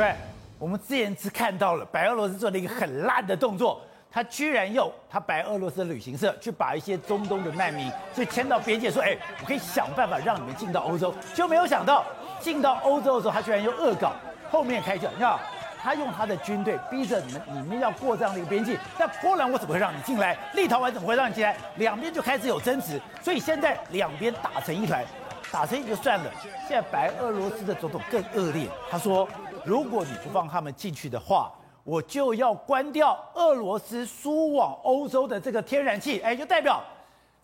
对？我们之前是看到了白俄罗斯做了一个很烂的动作，他居然用他白俄罗斯的旅行社去把一些中东的难民就迁到边界，说：“哎，我可以想办法让你们进到欧洲。”就没有想到进到欧洲的时候，他居然又恶搞，后面开讲你知道，他用他的军队逼着你们，你们要过这样的一个边境。那波兰我怎么会让你进来？立陶宛怎么会让你进来？两边就开始有争执，所以现在两边打成一团。打成一就算了，现在白俄罗斯的总统更恶劣。他说，如果你不放他们进去的话，我就要关掉俄罗斯输往欧洲的这个天然气。哎，就代表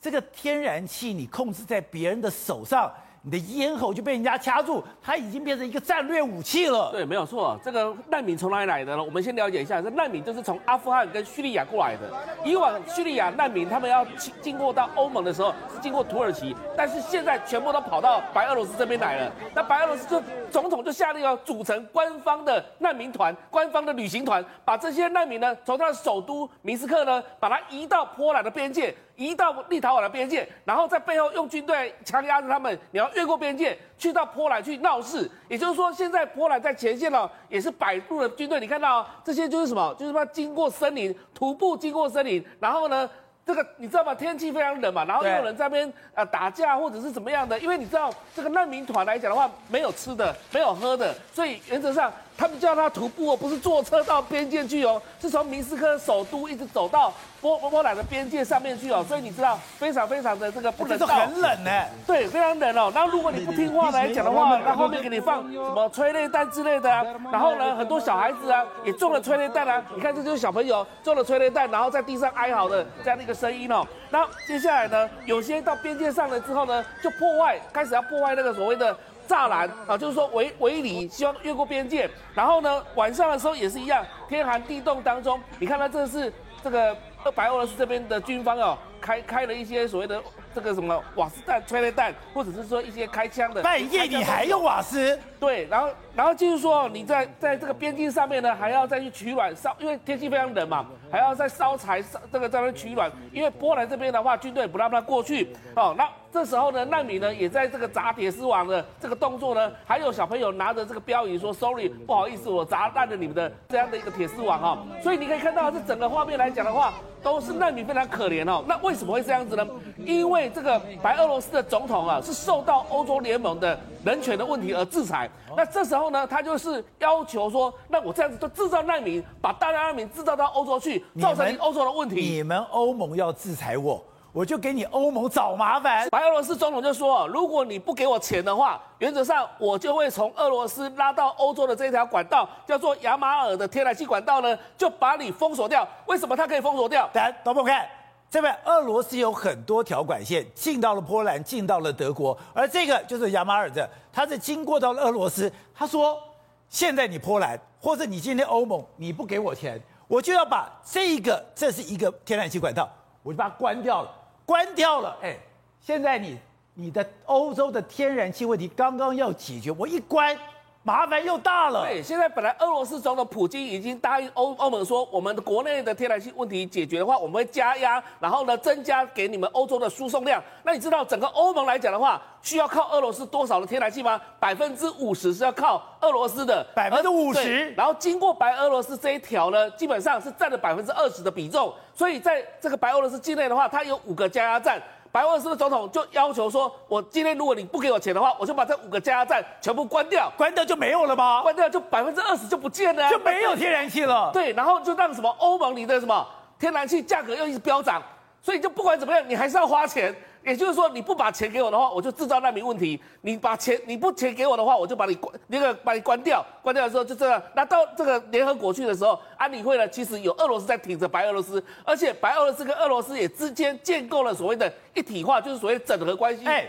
这个天然气你控制在别人的手上。你的咽喉就被人家掐住，它已经变成一个战略武器了。对，没有错。这个难民从哪里来的呢？我们先了解一下，这难民就是从阿富汗跟叙利亚过来的。以往叙利亚难民他们要经经过到欧盟的时候是经过土耳其，但是现在全部都跑到白俄罗斯这边来了。那白俄罗斯就总统就下令要组成官方的难民团、官方的旅行团，把这些难民呢从他的首都明斯克呢，把它移到波兰的边界。移到立陶宛的边界，然后在背后用军队强压着他们，你要越过边界去到波兰去闹事。也就是说，现在波兰在前线呢，也是摆布了军队。你看到这些就是什么？就是说经过森林，徒步经过森林，然后呢，这个你知道吗？天气非常冷嘛，然后又有人在那边呃打架或者是怎么样的。因为你知道这个难民团来讲的话，没有吃的，没有喝的，所以原则上。他们叫他徒步哦，不是坐车到边界去哦，是从明斯克首都一直走到波波兰的边界上面去哦，所以你知道非常非常的这个不能到，很冷呢，对，非常冷哦。那如果你不听话来讲的话，那后面给你放什么催泪弹之类的啊，然后呢，很多小孩子啊也中了催泪弹啊，你看这就是小朋友中了催泪弹，然后在地上哀嚎的这样的一个声音哦。那接下来呢，有些到边界上了之后呢，就破坏，开始要破坏那个所谓的。栅栏啊，就是说围围篱，希望越过边界。然后呢，晚上的时候也是一样，天寒地冻当中，你看到这是这个白俄罗斯这边的军方哦，开开了一些所谓的这个什么瓦斯弹、催泪弹，或者是说一些开枪的。半夜你还用瓦斯？对，然后然后就是说你在在这个边境上面呢，还要再去取暖烧，因为天气非常冷嘛，还要再烧柴烧这个在那取暖，因为波兰这边的话，军队不让他过去哦，那。这时候呢，难民呢也在这个砸铁丝网的这个动作呢，还有小朋友拿着这个标语说 “sorry”，不好意思，我砸烂了你们的这样的一个铁丝网哈。所以你可以看到，这整个画面来讲的话，都是难民非常可怜哦。那为什么会这样子呢？因为这个白俄罗斯的总统啊，是受到欧洲联盟的人权的问题而制裁。那这时候呢，他就是要求说，那我这样子就制造难民，把大量难民制造到欧洲去，造成欧洲的问题。你们欧盟要制裁我？我就给你欧盟找麻烦。白俄罗斯总统就说：“如果你不给我钱的话，原则上我就会从俄罗斯拉到欧洲的这条管道，叫做亚马尔的天然气管道呢，就把你封锁掉。为什么他可以封锁掉？来，导播看，这边俄罗斯有很多条管线进到了波兰，进到了德国，而这个就是亚马尔的，它是经过到了俄罗斯。他说，现在你波兰或者你今天欧盟，你不给我钱，我就要把这个，这是一个天然气管道，我就把它关掉了。”关掉了，哎，现在你你的欧洲的天然气问题刚刚要解决，我一关，麻烦又大了。对，现在本来俄罗斯总统普京已经答应欧欧盟说，我们的国内的天然气问题解决的话，我们会加压，然后呢增加给你们欧洲的输送量。那你知道整个欧盟来讲的话，需要靠俄罗斯多少的天然气吗？百分之五十是要靠俄罗斯的，百分之五十。然后经过白俄罗斯这一条呢，基本上是占了百分之二十的比重。所以在这个白俄罗斯境内的话，它有五个加压站。白俄罗斯的总统就要求说：“我今天如果你不给我钱的话，我就把这五个加油站全部关掉，关掉就没有了吗？关掉就百分之二十就不见了，就没有天然气了。对，然后就让什么欧盟里的什么天然气价格又一直飙涨，所以就不管怎么样，你还是要花钱。”也就是说，你不把钱给我的话，我就制造难民问题；你把钱，你不钱给我的话，我就把你关，那个把你关掉。关掉的时候就这样。那到这个联合国去的时候，安理会呢，其实有俄罗斯在挺着白俄罗斯，而且白俄罗斯跟俄罗斯也之间建构了所谓的一体化，就是所谓整合关系。哎，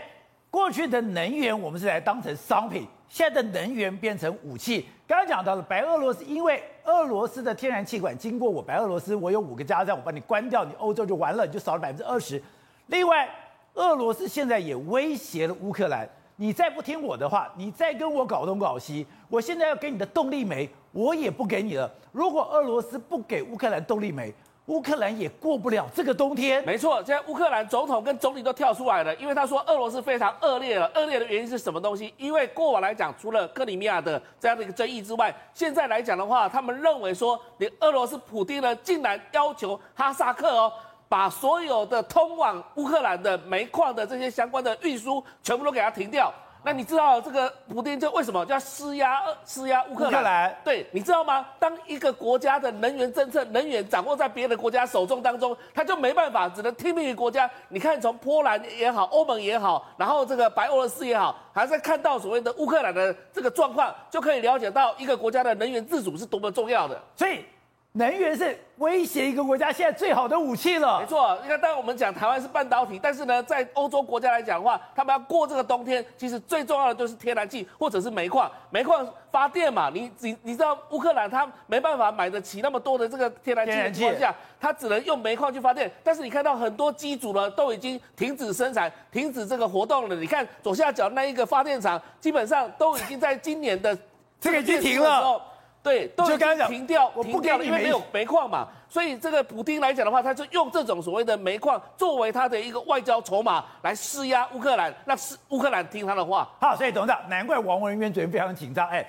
过去的能源我们是来当成商品，现在的能源变成武器。刚刚讲到了白俄罗斯，因为俄罗斯的天然气管经过我白俄罗斯，我有五个加油站，我把你关掉，你欧洲就完了，你就少了百分之二十。另外。俄罗斯现在也威胁了乌克兰，你再不听我的话，你再跟我搞东搞西，我现在要给你的动力煤，我也不给你了。如果俄罗斯不给乌克兰动力煤，乌克兰也过不了这个冬天。没错，现在乌克兰总统跟总理都跳出来了，因为他说俄罗斯非常恶劣了。恶劣的原因是什么东西？因为过往来讲，除了克里米亚的这样的一个争议之外，现在来讲的话，他们认为说，你俄罗斯普丁呢，竟然要求哈萨克哦，把所有的通往乌克兰的煤矿的这些相关的运输，全部都给它停掉。那你知道这个普丁就为什么叫施压施压乌克兰？克兰对，你知道吗？当一个国家的能源政策、能源掌握在别的国家手中当中，他就没办法，只能听命于国家。你看，从波兰也好，欧盟也好，然后这个白俄罗斯也好，还是看到所谓的乌克兰的这个状况，就可以了解到一个国家的能源自主是多么重要的。所以。能源是威胁一个国家现在最好的武器了。没错，你看，当然我们讲台湾是半导体，但是呢，在欧洲国家来讲的话，他们要过这个冬天，其实最重要的就是天然气或者是煤矿。煤矿发电嘛，你你你知道乌克兰他没办法买得起那么多的这个天然气的情况下，他只能用煤矿去发电。但是你看到很多机组呢都已经停止生产、停止这个活动了。你看左下角那一个发电厂，基本上都已经在今年的这个已经停了。对，都已经停掉，我不停掉了，因为没有煤矿嘛。所以这个普丁来讲的话，他就用这种所谓的煤矿作为他的一个外交筹码来施压乌克兰，让是乌克兰听他的话。好，所以董事长，难怪王文渊昨天非常紧张。哎，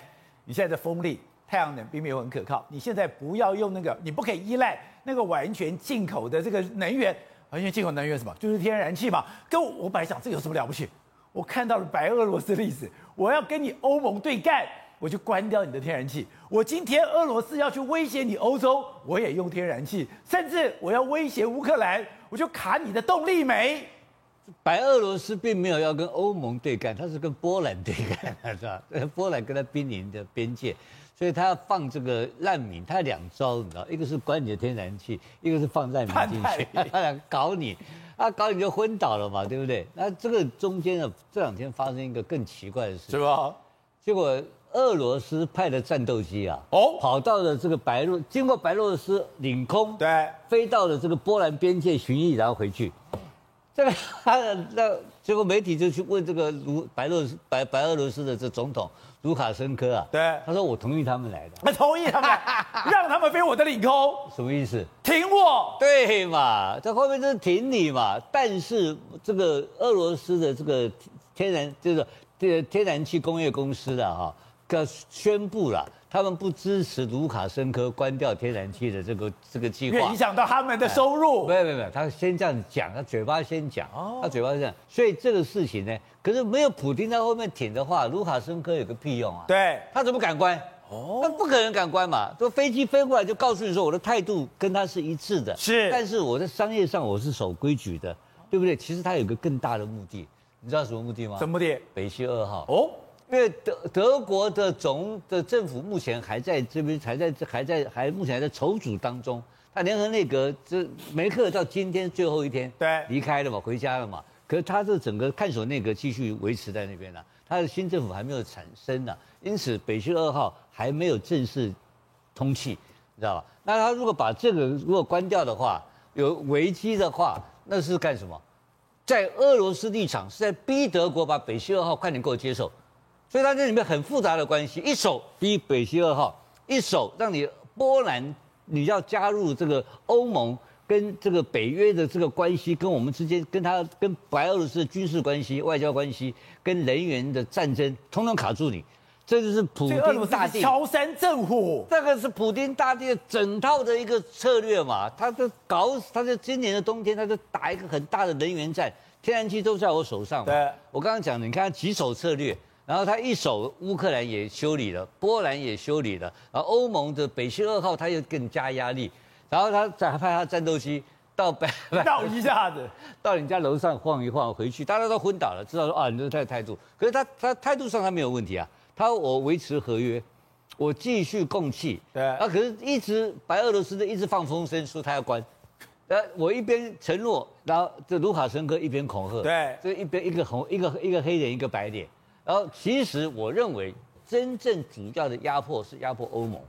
你现在的风力、太阳能并没有很可靠，你现在不要用那个，你不可以依赖那个完全进口的这个能源，完全进口能源什么？就是天然气嘛。跟我，我本来想这有什么了不起？我看到了白俄罗斯的例子，我要跟你欧盟对干。我就关掉你的天然气。我今天俄罗斯要去威胁你欧洲，我也用天然气。甚至我要威胁乌克兰，我就卡你的动力煤。白俄罗斯并没有要跟欧盟对干，他是跟波兰对干，是吧？波兰跟他濒临的边界，所以他要放这个难民，他有两招，你知道，一个是关你的天然气，一个是放难民进去，他俩搞你，啊，搞你就昏倒了嘛，对不对？那这个中间呢，这两天发生一个更奇怪的事，是吧？结果。俄罗斯派的战斗机啊，哦，跑到了这个白洛，经过白俄罗斯领空，对，飞到了这个波兰边界巡弋，然后回去。这个 他那结果媒体就去问这个卢白洛斯白白俄罗斯的这总统卢卡申科啊，对，他说我同意他们来的，我 同意他们，让他们飞我的领空，什么意思？停我，对嘛？这后面就是停你嘛。但是这个俄罗斯的这个天然就是这个天然气工业公司的哈。要宣布了，他们不支持卢卡申科关掉天然气的这个这个计划，影响到他们的收入。没有没有没有，他先这样讲，他嘴巴先讲，哦他嘴巴是这样，所以这个事情呢，可是没有普京在后面挺的话，卢卡申科有个屁用啊？对，他怎么敢关？哦，他不可能敢关嘛，都飞机飞过来就告诉你说我的态度跟他是一致的，是，但是我在商业上我是守规矩的，对不对？其实他有个更大的目的，你知道什么目的吗？什么目的？北溪二号。哦。因为德德国的总的政府目前还在这边，还在还在还目前还在筹组当中。他联合内阁这梅克到今天最后一天，对，离开了嘛，回家了嘛。可是他是整个看守内阁继续维持在那边呢，他的新政府还没有产生呢，因此北溪二号还没有正式通气，你知道吧？那他如果把这个如果关掉的话，有危机的话，那是干什么？在俄罗斯立场是在逼德国把北溪二号快点给我接受。所以它这里面很复杂的关系，一手逼北溪二号，一手让你波兰你要加入这个欧盟跟这个北约的这个关系，跟我们之间跟他跟白俄罗斯的军事关系、外交关系、跟人员的战争，通通卡住你。这就是普丁大帝敲山震虎，这个是普丁大帝的整套的一个策略嘛。他就搞，他就今年的冬天，他就打一个很大的能源战，天然气都在我手上。对，我刚刚讲的，你看他几手策略。然后他一手乌克兰也修理了，波兰也修理了，然后欧盟的北溪二号他又更加压力，然后他再派他战斗机到北 绕一下子，到你家楼上晃一晃回去，大家都昏倒了，知道说啊，你这态态度，可是他他态度上他没有问题啊，他我维持合约，我继续供气，对，啊可是一直白俄罗斯的一直放风声说他要关，呃我一边承诺，然后这卢卡申科一边恐吓，对，这一边一个红一个一个黑脸一个白脸。然后，其实我认为，真正主要的压迫是压迫欧盟，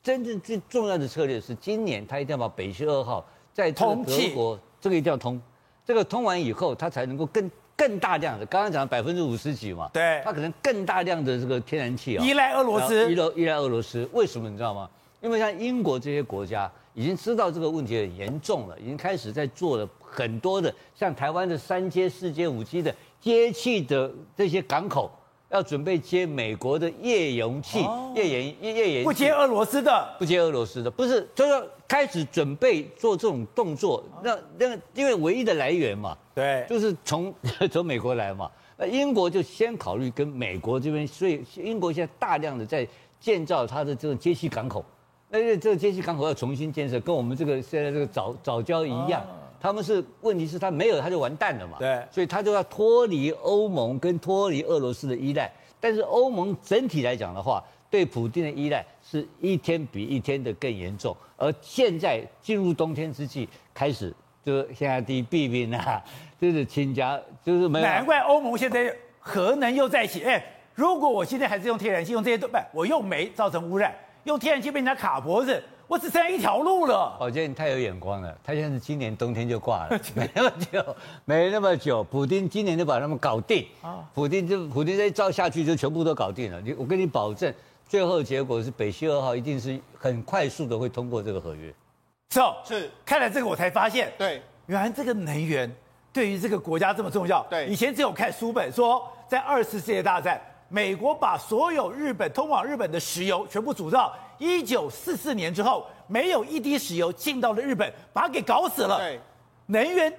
真正最重要的策略是，今年他一定要把北溪二号在这个德国这个一定要通，这个通完以后，他才能够更更大量的，刚刚讲的百分之五十几嘛，对，他可能更大量的这个天然气啊，依赖俄罗斯，依赖依赖俄罗斯，为什么你知道吗？因为像英国这些国家已经知道这个问题很严重了，已经开始在做了很多的像台湾的三阶、四阶、五阶的接气的这些港口。要准备接美国的页岩气，页岩页页岩，不接俄罗斯的，不接俄罗斯的，不是，就是开始准备做这种动作。那那因为唯一的来源嘛，对，就是从 从美国来嘛。那英国就先考虑跟美国这边，所以英国现在大量的在建造它的这种接气港口。那因为这个接气港口要重新建设，跟我们这个现在这个早早礁一样。他们是问题是他没有他就完蛋了嘛，对，所以他就要脱离欧盟跟脱离俄罗斯的依赖。但是欧盟整体来讲的话，对普京的依赖是一天比一天的更严重。而现在进入冬天之际，开始就是现在第一避冰啊，就是亲家，就是没有。难怪欧盟现在核能又在一起。哎，如果我现在还是用天然气，用这些都不，我用煤造成污染，用天然气被人家卡脖子。我只剩下一条路了。宝杰，你太有眼光了。他现在是今年冬天就挂了，没那么久，没那么久。普丁今年就把他们搞定。啊，普丁就普丁这一招下去就全部都搞定了。你我跟你保证，最后结果是北溪二号一定是很快速的会通过这个合约。是哦，是。看了这个我才发现，对，原来这个能源对于这个国家这么重要。对，以前只有看书本说，在二次世界大战，美国把所有日本通往日本的石油全部煮到。一九四四年之后，没有一滴石油进到了日本，把它给搞死了。对，能源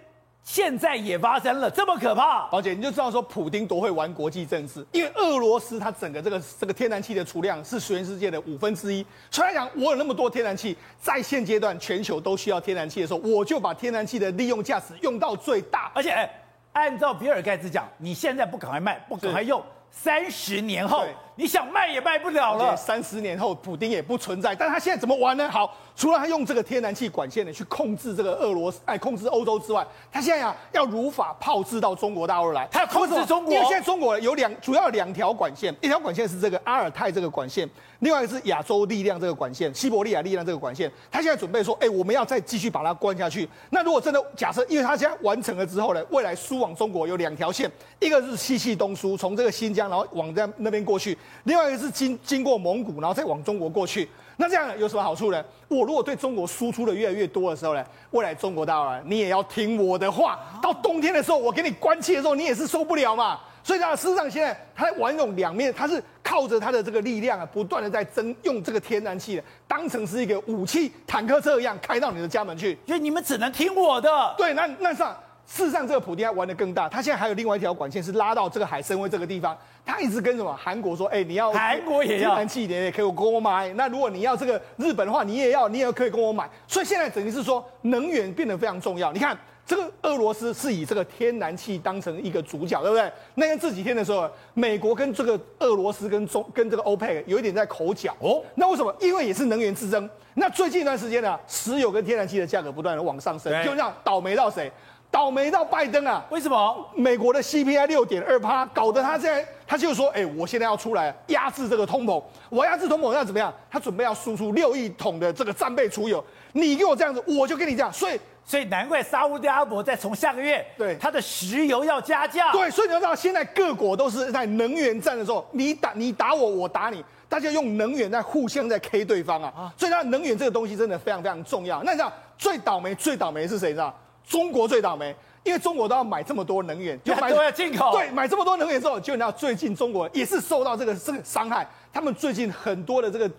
现在也发生了，这么可怕。宝杰，你就知道说普丁多会玩国际政治，因为俄罗斯它整个这个这个天然气的储量是全世界的五分之一。所以来讲，我有那么多天然气，在现阶段全球都需要天然气的时候，我就把天然气的利用价值用到最大。而且，哎，按照比尔盖茨讲，你现在不赶快卖，不赶快用。三十年后，你想卖也卖不了了。三十年后，普丁也不存在，但他现在怎么玩呢？好。除了他用这个天然气管线呢去控制这个俄罗斯，哎，控制欧洲之外，他现在呀要如法炮制到中国大陆来。他要控制中国，因为现在中国有两，主要两条管线，一条管线是这个阿尔泰这个管线，另外一个是亚洲力量这个管线，西伯利亚力量这个管线。他现在准备说，哎，我们要再继续把它关下去。那如果真的假设，因为他现在完成了之后呢，未来输往中国有两条线，一个是西气东输，从这个新疆然后往在那边过去，另外一个是经经过蒙古，然后再往中国过去。那这样有什么好处呢？我如果对中国输出的越来越多的时候呢，未来中国大陆你也要听我的话。到冬天的时候，我给你关气的时候，你也是受不了嘛。所以呢，事实上现在他在玩这种两面，他是靠着他的这个力量啊，不断的在增用这个天然气，当成是一个武器，坦克车一样开到你的家门去。所以你们只能听我的。对，那那上。事实上，这个普丁还玩的更大，他现在还有另外一条管线是拉到这个海参崴这个地方，他一直跟什么韩国说，哎，你要 韩国也要天然气，你也可以跟我买。那如果你要这个日本的话，你也要，你也可以跟我买。所以现在等于是说，能源变得非常重要。你看，这个俄罗斯是以这个天然气当成一个主角，对不对？那天这几天的时候，美国跟这个俄罗斯跟中跟这个欧佩克有一点在口角哦。那为什么？因为也是能源之争。那最近一段时间呢，石油跟天然气的价格不断的往上升，就这样倒霉到谁？倒霉到拜登啊！为什么？美国的 CPI 六点二趴，搞得他现在他就说：“哎、欸，我现在要出来压制这个通膨，我压制通膨要怎么样？他准备要输出六亿桶的这个战备储油。你给我这样子，我就跟你这样。所以，所以难怪沙乌地阿拉伯在从下个月对他的石油要加价。对，所以你要知道，现在各国都是在能源战的时候，你打你打我，我打你，大家用能源在互相在 K 对方啊。啊所以，那能源这个东西真的非常非常重要。那你知道最倒霉最倒霉是谁？你知道？中国最倒霉，因为中国都要买这么多能源，就买都要进口。对，买这么多能源之后，就你知道最近中国也是受到这个这个伤害。他们最近很多的这个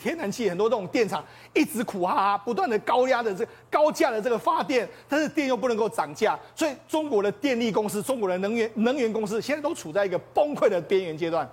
天然气，很多这种电厂一直苦哈哈，不断的高压的这高价的这个发电，但是电又不能够涨价，所以中国的电力公司、中国的能源能源公司现在都处在一个崩溃的边缘阶段。